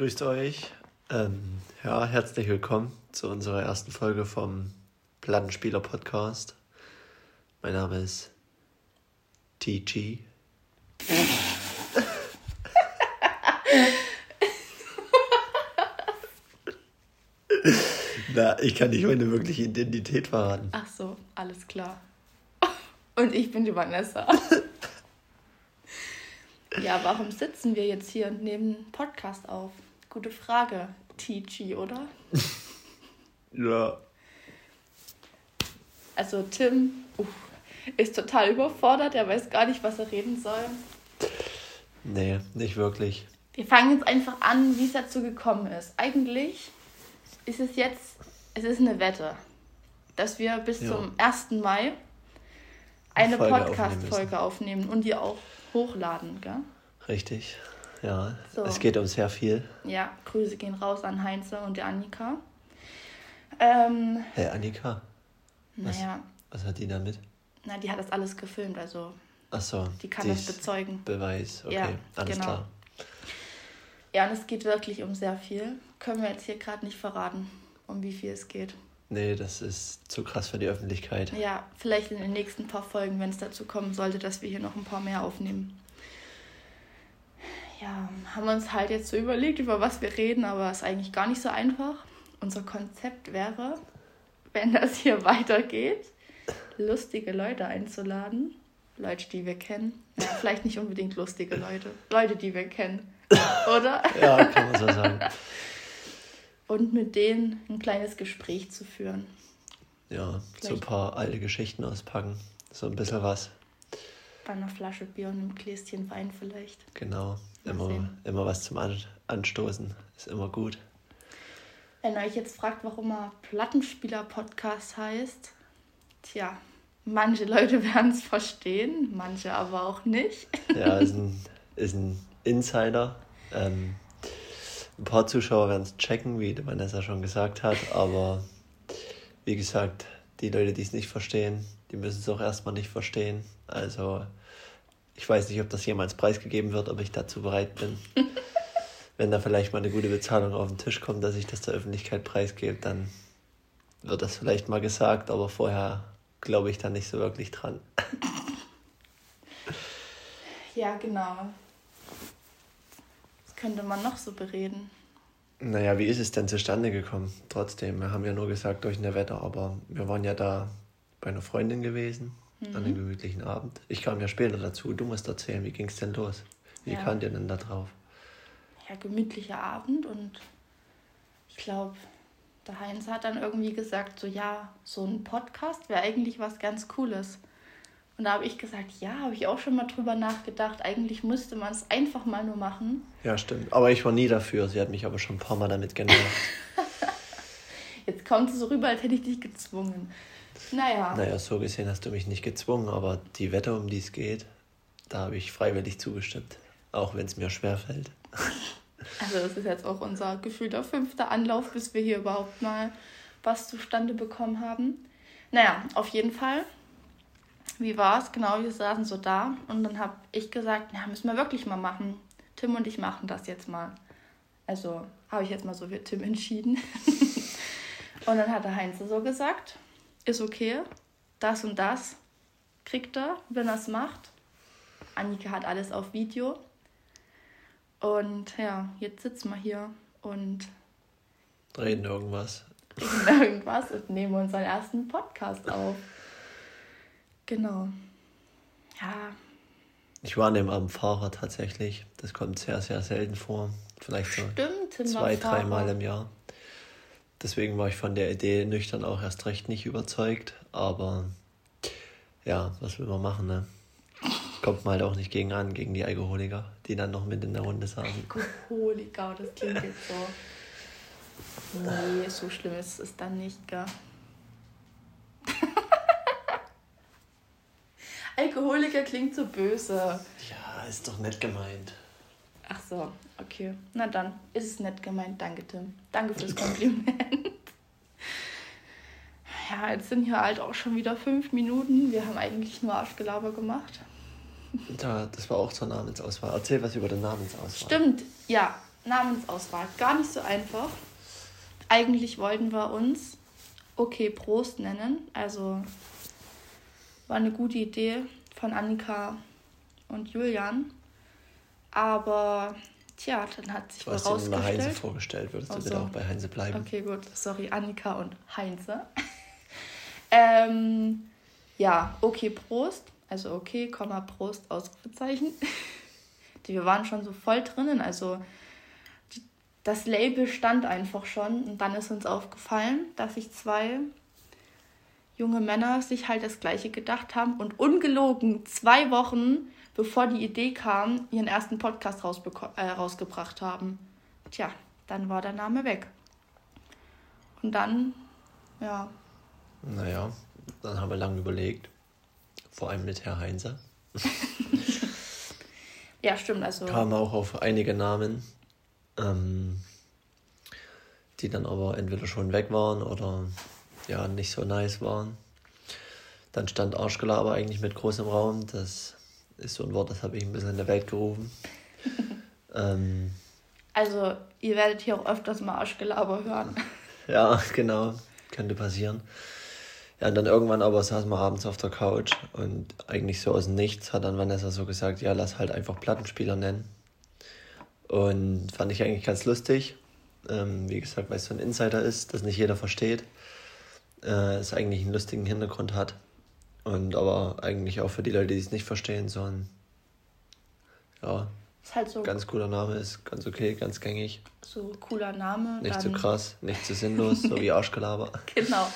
Grüßt euch. Ähm, ja, herzlich willkommen zu unserer ersten Folge vom Plattenspieler Podcast. Mein Name ist TG. Na, ich kann nicht meine wirkliche Identität verraten. Ach so, alles klar. Und ich bin die Vanessa. ja, warum sitzen wir jetzt hier und nehmen einen Podcast auf? Gute Frage, TG, oder? Ja. Also Tim uff, ist total überfordert, er weiß gar nicht, was er reden soll. Nee, nicht wirklich. Wir fangen jetzt einfach an, wie es dazu gekommen ist. Eigentlich ist es jetzt, es ist eine Wette, dass wir bis Ja. zum 1. Mai eine Folge aufnehmen Podcast-Folge aufnehmen und die auch hochladen, gell? Richtig. Ja, So. es geht um sehr viel. Ja, Grüße gehen raus an Heinze und der Annika. Ähm, Hey, Annika, Was? naja, was hat die damit? na, die hat das alles gefilmt, also Ach so. die kann die das bezeugen. Beweis, okay, Ja, alles genau. klar. Ja, und es geht wirklich um sehr viel. Können wir jetzt hier gerade nicht verraten, um wie viel es geht. Nee, das ist zu krass für die Öffentlichkeit. Ja, vielleicht in den nächsten paar Folgen, wenn es dazu kommen sollte, dass wir hier noch ein paar mehr aufnehmen. Ja, haben wir uns halt jetzt so überlegt, über was wir reden, aber ist eigentlich gar nicht so einfach. Unser Konzept wäre, wenn das hier weitergeht, lustige Leute einzuladen. Leute, die wir kennen. Ja, vielleicht nicht unbedingt lustige Leute. Leute, die wir kennen. Oder? Ja, kann man so sagen. Und mit denen ein kleines Gespräch zu führen. Ja, so ein Vielleicht- paar alte Geschichten auspacken. So ein bisschen was. Bei einer Flasche Bier und einem Gläschen Wein vielleicht. Genau. Immer, immer was zum An Anstoßen. Ist immer gut. Wenn ihr euch jetzt fragt, warum er Plattenspieler-Podcast heißt, tja, manche Leute werden es verstehen, manche aber auch nicht. Ja, ist ein, ist ein Insider. Ähm, ein paar Zuschauer werden es checken, wie Vanessa schon gesagt hat. Aber wie gesagt, die Leute, die es nicht verstehen, die müssen es auch erstmal nicht verstehen. Also ich weiß nicht, ob das jemals preisgegeben wird, ob ich dazu bereit bin. Wenn da vielleicht mal eine gute Bezahlung auf den Tisch kommt, dass ich das der Öffentlichkeit preisgebe, dann wird das vielleicht mal gesagt, aber vorher glaube ich da nicht so wirklich dran. Ja, genau. Was könnte man noch so bereden? Naja, wie ist es denn zustande gekommen? Trotzdem, wir haben ja nur gesagt durch eine Wette, aber wir waren ja da bei einer Freundin gewesen, an einem gemütlichen Abend. Ich kam ja später dazu, du musst erzählen, wie ging es denn los? Wie Ja. kamt ihr denn da drauf? Ja, gemütlicher Abend und ich glaube, der Heinz hat dann irgendwie gesagt, so ja, so ein Podcast wäre eigentlich was ganz Cooles. Und da habe ich gesagt, ja, habe ich auch schon mal drüber nachgedacht. Eigentlich müsste man es einfach mal nur machen. Ja, stimmt. Aber ich war nie dafür. Sie hat mich aber schon ein paar Mal damit genervt. Jetzt kommt es so rüber, als hätte ich dich gezwungen. Naja, naja, so gesehen hast du mich nicht gezwungen, aber die Wette, um die es geht, da habe ich freiwillig zugestimmt. Auch wenn es mir schwerfällt. also das ist jetzt auch unser gefühlter fünfter Anlauf, bis wir hier überhaupt mal was zustande bekommen haben. Naja, auf jeden Fall. Wie war es? Genau, wir saßen so da und dann habe ich gesagt, na, müssen wir wirklich mal machen. Tim und ich machen das jetzt mal. Also habe ich jetzt mal so für Tim entschieden. und dann hat der Heinz so gesagt, ist okay, das und das kriegt er, wenn er es macht. Annika hat alles auf Video. Und ja, jetzt sitzen wir hier und Reden irgendwas. reden irgendwas und nehmen unseren ersten Podcast auf. Genau. Ja, Ich war an dem Abend Fahrer tatsächlich. Das kommt sehr, sehr selten vor. Vielleicht so stimmt. Zwei, dreimal im Jahr. Deswegen war ich von der Idee nüchtern auch erst recht nicht überzeugt. Aber ja, was will man machen, ne? Kommt man halt auch nicht gegen an, gegen die Alkoholiker, die dann noch mit in der Runde saßen. Alkoholiker, das klingt jetzt so. Nee, so schlimm ist es dann nicht, gell? Alkoholiker klingt so böse. Ja, ist doch nett gemeint. Ach so, okay. Na dann, ist es nett gemeint. Danke, Tim. Danke fürs Kompliment. Ja, jetzt sind hier halt auch schon wieder fünf Minuten. Wir haben eigentlich nur Arschgelaber gemacht. Da, das war auch zur Namensauswahl. Erzähl was über die Namensauswahl. Stimmt, ja. Namensauswahl gar nicht so einfach. Eigentlich wollten wir uns Okay Prost nennen. Also war eine gute Idee von Annika und Julian. Aber tja, dann hat sich du hast dir mal Heinze vorgestellt. Würdest du bitte auch bei Heinze bleiben? Okay, gut. Sorry, Annika und Heinze. ähm, ja, okay, Prost. Also okay, Komma, Prost, Ausrufezeichen. Wir waren schon so voll drinnen. Also das Label stand einfach schon. Und dann ist uns aufgefallen, dass sich zwei junge Männer sich halt das Gleiche gedacht haben und ungelogen zwei Wochen bevor die Idee kam, ihren ersten Podcast äh, rausgebracht haben. Tja, dann war der Name weg. Und dann, ja. Naja, dann haben wir lange überlegt. Vor allem mit Herr Heinzer. ja, stimmt. Also Kam auch auf einige Namen, ähm, die dann aber entweder schon weg waren oder ja, nicht so nice waren. Dann stand Arschgelaber eigentlich mit großem Raum. Das ist so ein Wort, das habe ich ein bisschen in der Welt gerufen. ähm, also, ihr werdet hier auch öfters mal Arschgelaber hören. Ja, genau. Könnte passieren. Ja, und dann irgendwann aber saßen wir abends auf der Couch und eigentlich so aus dem Nichts hat dann Vanessa so gesagt, ja, lass halt einfach Plattenspieler nennen. Und fand ich eigentlich ganz lustig. Ähm, wie gesagt, weil es so ein Insider ist, das nicht jeder versteht. Äh, es eigentlich einen lustigen Hintergrund hat. Und aber eigentlich auch für die Leute, die es nicht verstehen, so ein ja, ist halt so ganz cooler Name ist, ganz okay, ganz gängig. So cooler Name. Nicht zu so krass, nicht zu so sinnlos, so wie Arschgelaber. Genau.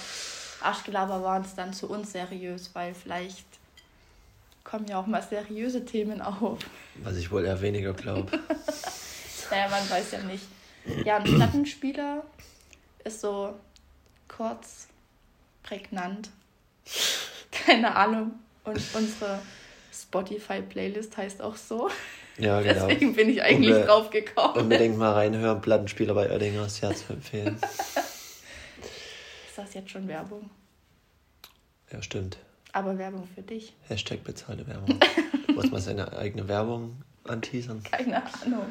Arschgelaber waren es dann zu unseriös, weil vielleicht kommen ja auch mal seriöse Themen auf. Was ich wohl eher weniger glaube. naja, man weiß ja nicht. Ja, ein Plattenspieler ist so kurz, prägnant keine Ahnung. Und unsere Spotify-Playlist heißt auch so. Ja, genau. Deswegen bin ich eigentlich Unbe drauf gekommen. Unbedingt mal reinhören. Plattenspieler bei Oettinger ist ja zu empfehlen. ist das jetzt schon Werbung? Ja, stimmt. Aber Werbung für dich. Hashtag bezahlte Werbung. Muss man seine eigene Werbung anteasern? Keine Ahnung.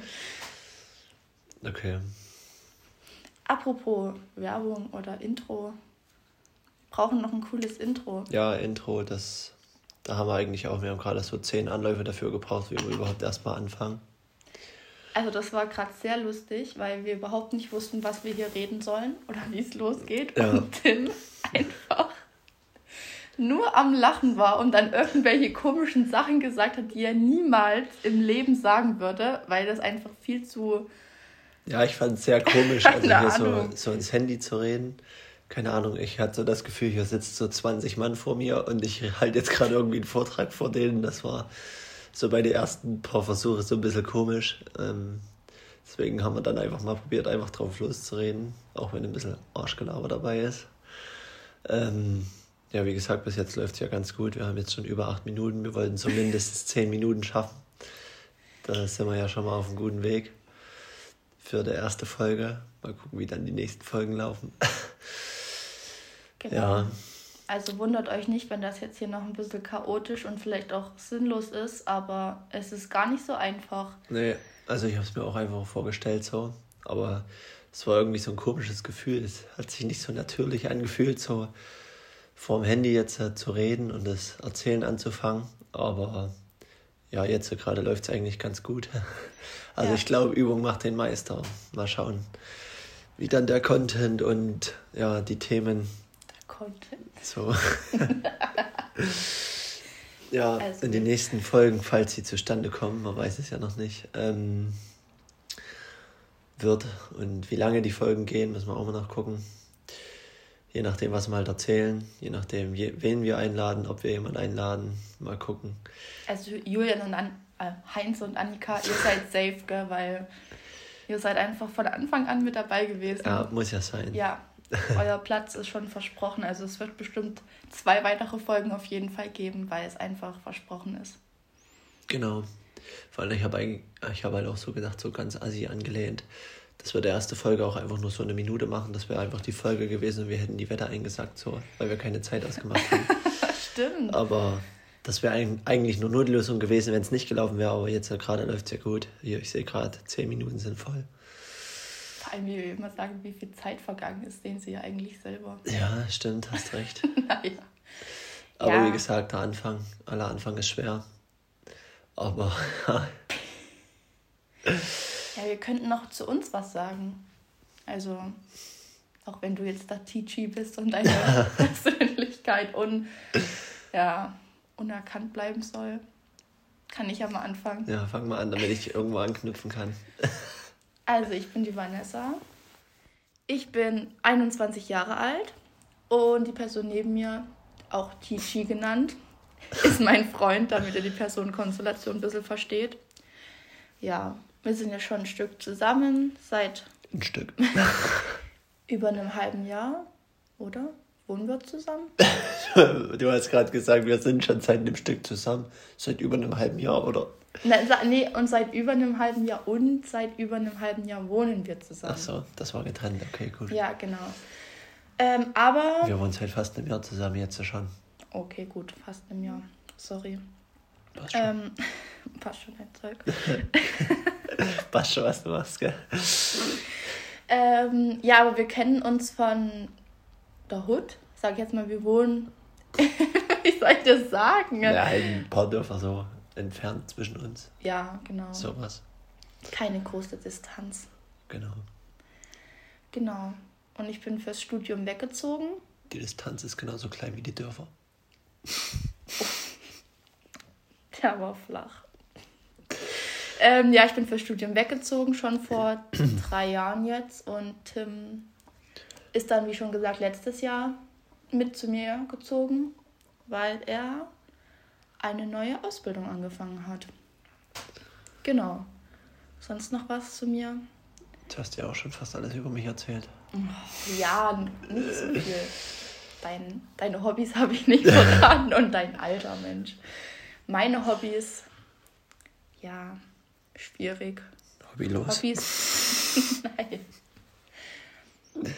Okay. Apropos Werbung oder Intro brauchen noch ein cooles Intro. Ja, Intro, das da haben wir eigentlich auch, wir haben gerade so zehn Anläufe dafür gebraucht, wie wir überhaupt erstmal anfangen. Also das war gerade sehr lustig, weil wir überhaupt nicht wussten, was wir hier reden sollen oder wie es losgeht. Ja. Und Tim einfach nur am Lachen war und dann irgendwelche komischen Sachen gesagt hat, die er niemals im Leben sagen würde, weil das einfach viel zu... Ja, ich fand es sehr komisch, also hier so, so ins Handy zu reden keine Ahnung, ich hatte so das Gefühl, hier sitzt so 20 Mann vor mir und ich halte jetzt gerade irgendwie einen Vortrag vor denen. Das war so bei den ersten paar Versuche so ein bisschen komisch. Ähm, deswegen haben wir dann einfach mal probiert, einfach drauf loszureden, auch wenn ein bisschen Arschgelaber dabei ist. Ähm, ja, wie gesagt, bis jetzt läuft es ja ganz gut. Wir haben jetzt schon über acht Minuten. Wir wollten zumindest zehn Minuten schaffen. Da sind wir ja schon mal auf einem guten Weg für die erste Folge. Mal gucken, wie dann die nächsten Folgen laufen. Genau. Ja. Also wundert euch nicht, wenn das jetzt hier noch ein bisschen chaotisch und vielleicht auch sinnlos ist, aber es ist gar nicht so einfach. Nee, also ich habe es mir auch einfach vorgestellt so, aber es war irgendwie so ein komisches Gefühl. Es hat sich nicht so natürlich angefühlt, so vor dem Handy jetzt äh, zu reden und das Erzählen anzufangen, aber ja, jetzt äh, gerade läuft es eigentlich ganz gut. Also ja. ich glaube, Übung macht den Meister. Mal schauen, wie dann der Content und ja, die Themen Content. So. ja, also in den nächsten Folgen, falls sie zustande kommen, man weiß es ja noch nicht, ähm, wird. Und wie lange die Folgen gehen, müssen wir auch mal nachgucken. Je nachdem, was wir halt erzählen, je nachdem, je, wen wir einladen, ob wir jemanden einladen, mal gucken. Also Julian und An äh, Heinz und Annika, ihr seid safe, gell, weil ihr seid einfach von Anfang an mit dabei gewesen. Ja, muss ja sein. Ja, euer Platz ist schon versprochen. Also es wird bestimmt zwei weitere Folgen auf jeden Fall geben, weil es einfach versprochen ist. Genau. Vor allem, ich habe ich hab halt auch so gedacht, so ganz assi angelehnt, dass wir der erste Folge auch einfach nur so eine Minute machen. Das wäre einfach die Folge gewesen und wir hätten die Wetter eingesagt, so, weil wir keine Zeit ausgemacht haben. Stimmt. Aber Das wäre eigentlich nur Notlösung gewesen, wenn es nicht gelaufen wäre, aber jetzt gerade läuft es ja gut. Hier, ich sehe gerade, zehn Minuten sind voll. Vor allem, wie wir immer sagen, wie viel Zeit vergangen ist, sehen sie ja eigentlich selber. Ja, stimmt, hast recht. naja. Aber Ja. wie gesagt, der Anfang, aller Anfang ist schwer. Aber Ja, wir könnten noch zu uns was sagen. Also, auch wenn du jetzt da Tichi bist und deine Persönlichkeit un, ja, unerkannt bleiben soll, kann ich ja mal anfangen. ja, fang mal an, damit ich irgendwo anknüpfen kann. Also, ich bin die Vanessa. Ich bin 21 Jahre alt und die Person neben mir, auch Tichi genannt, ist mein Freund, damit ihr die Personenkonstellation ein bisschen versteht. Ja, wir sind ja schon ein Stück zusammen, seit Ein Stück. über einem halben Jahr, oder? Wohnen wir zusammen? Du hast gerade gesagt, wir sind schon seit einem Stück zusammen. Seit über einem halben Jahr, oder? Ne, nee, und seit über einem halben Jahr und seit über einem halben Jahr wohnen wir zusammen. Ach so, das war getrennt. Okay, gut. Ja, genau. Ähm, aber. Wir wohnen seit fast einem Jahr zusammen jetzt schon. Okay, gut, fast einem Jahr. Sorry. Passt schon. Ähm, passt schon ein Zeug. Passt schon, was du machst, gell? Ähm, ja, aber wir kennen uns von der Hood. Sag ich jetzt mal, wir wohnen. Wie soll ich das sagen? Ja, ein paar Dörfer so entfernt zwischen uns. Ja, genau. Sowas. Keine große Distanz. Genau. Genau. Und ich bin fürs Studium weggezogen. Die Distanz ist genauso klein wie die Dörfer. Der war flach. Ähm, ja, ich bin fürs Studium weggezogen, schon vor drei Jahren jetzt. Und Tim ist dann, wie schon gesagt, letztes Jahr mit zu mir gezogen, weil er eine neue Ausbildung angefangen hat. Genau. Sonst noch was zu mir? Du hast ja auch schon fast alles über mich erzählt. Ja, nicht so viel. Dein, deine Hobbys habe ich nicht verraten und dein Alter, Mensch. Meine Hobbys, ja, schwierig. Hobbylos. Hobbys? Nein.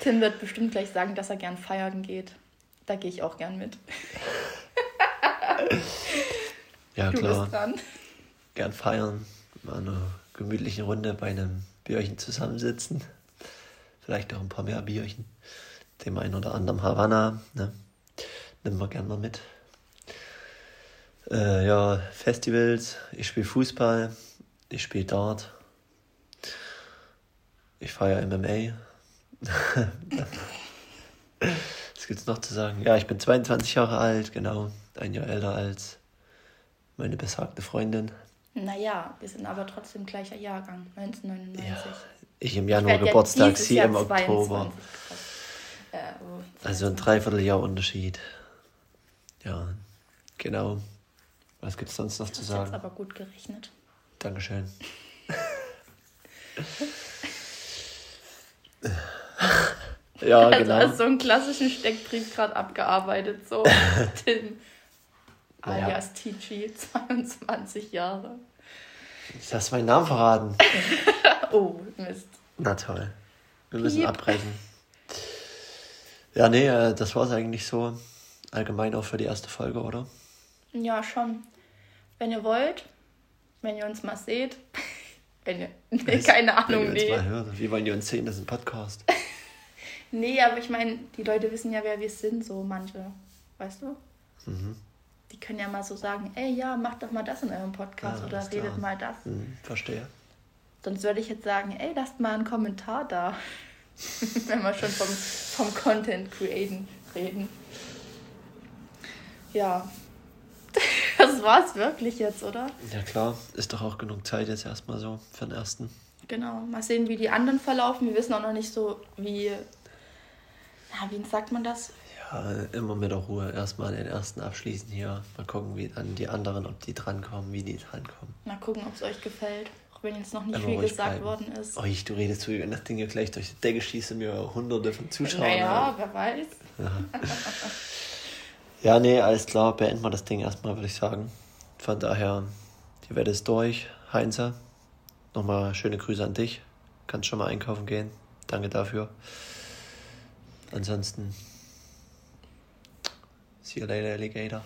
Tim wird bestimmt gleich sagen, dass er gern feiern geht. Da gehe ich auch gern mit. Ja, Du klar. bist dran. Gern feiern. Mal eine gemütliche Runde bei einem Bierchen zusammensitzen. Vielleicht auch ein paar mehr Bierchen. Dem einen oder anderen Havanna. Ne? Nehmen wir gern mal mit. Äh, ja, Festivals. Ich spiele Fußball. Ich spiele Dart. Ich feiere MMA. Was gibt's noch zu sagen? Ja, ich bin 22 Jahre alt, genau. Ein Jahr älter als meine besagte Freundin. Naja, wir sind aber trotzdem gleicher Jahrgang, 1999. Ja, ich im Ich Januar ja Geburtstag, sie Jahr im Oktober. 22. Krass. Äh, oh, Also ein Dreivierteljahr Unterschied. Ja, genau. Was gibt's sonst noch zu Das jetzt sagen? aber gut gerechnet. Dankeschön. ja, Also genau. hast so einen klassischen Steckbrief gerade abgearbeitet. So, Tim, Alias TG, 22 Jahre. Jetzt hast du meinen Namen verraten. Oh, Mist. Na toll. Wir müssen Piep. abbrechen. Ja, nee, äh, das war's eigentlich so. Allgemein auch für die erste Folge, oder? Ja, schon. Wenn ihr wollt, wenn ihr uns mal seht, wenn ihr, nee, keine Wenn Ahnung, ihr uns nee. mal hört. Wie wollen die uns sehen? Das ist ein Podcast. Nee, aber ich meine, die Leute wissen ja, wer wir sind, so manche. Weißt du? Mhm. Die können ja mal so sagen, ey, ja, macht doch mal das in eurem Podcast Ah, oder redet klar. mal das. Hm, verstehe. Sonst würde ich jetzt sagen, ey, lasst mal einen Kommentar da. Wenn wir schon vom, vom Content createn reden. Ja. Das war's wirklich jetzt, oder? Ja klar, ist doch auch genug Zeit jetzt erstmal so für den ersten. Genau. Mal sehen, wie die anderen verlaufen. Wir wissen auch noch nicht so, wie. Na, wie sagt man das? Ja, immer mit der Ruhe. Erstmal den ersten abschließen hier. Mal gucken, wie dann die anderen, ob die drankommen, wie die drankommen. Mal gucken, ob es euch gefällt. Auch wenn jetzt noch nicht Immer viel gesagt bleiben. worden ist. Oh, ich, du redest so, wenn das Ding hier gleich durch die Decke schießt und mir hunderte von Zuschauern. naja, wer weiß. Ja, nee, alles klar. Beenden wir das Ding erstmal, würde ich sagen. Von daher, die Wette ist durch. Heinze, nochmal schöne Grüße an dich. Kannst schon mal einkaufen gehen. Danke dafür. Ansonsten, siger Lala Alligator.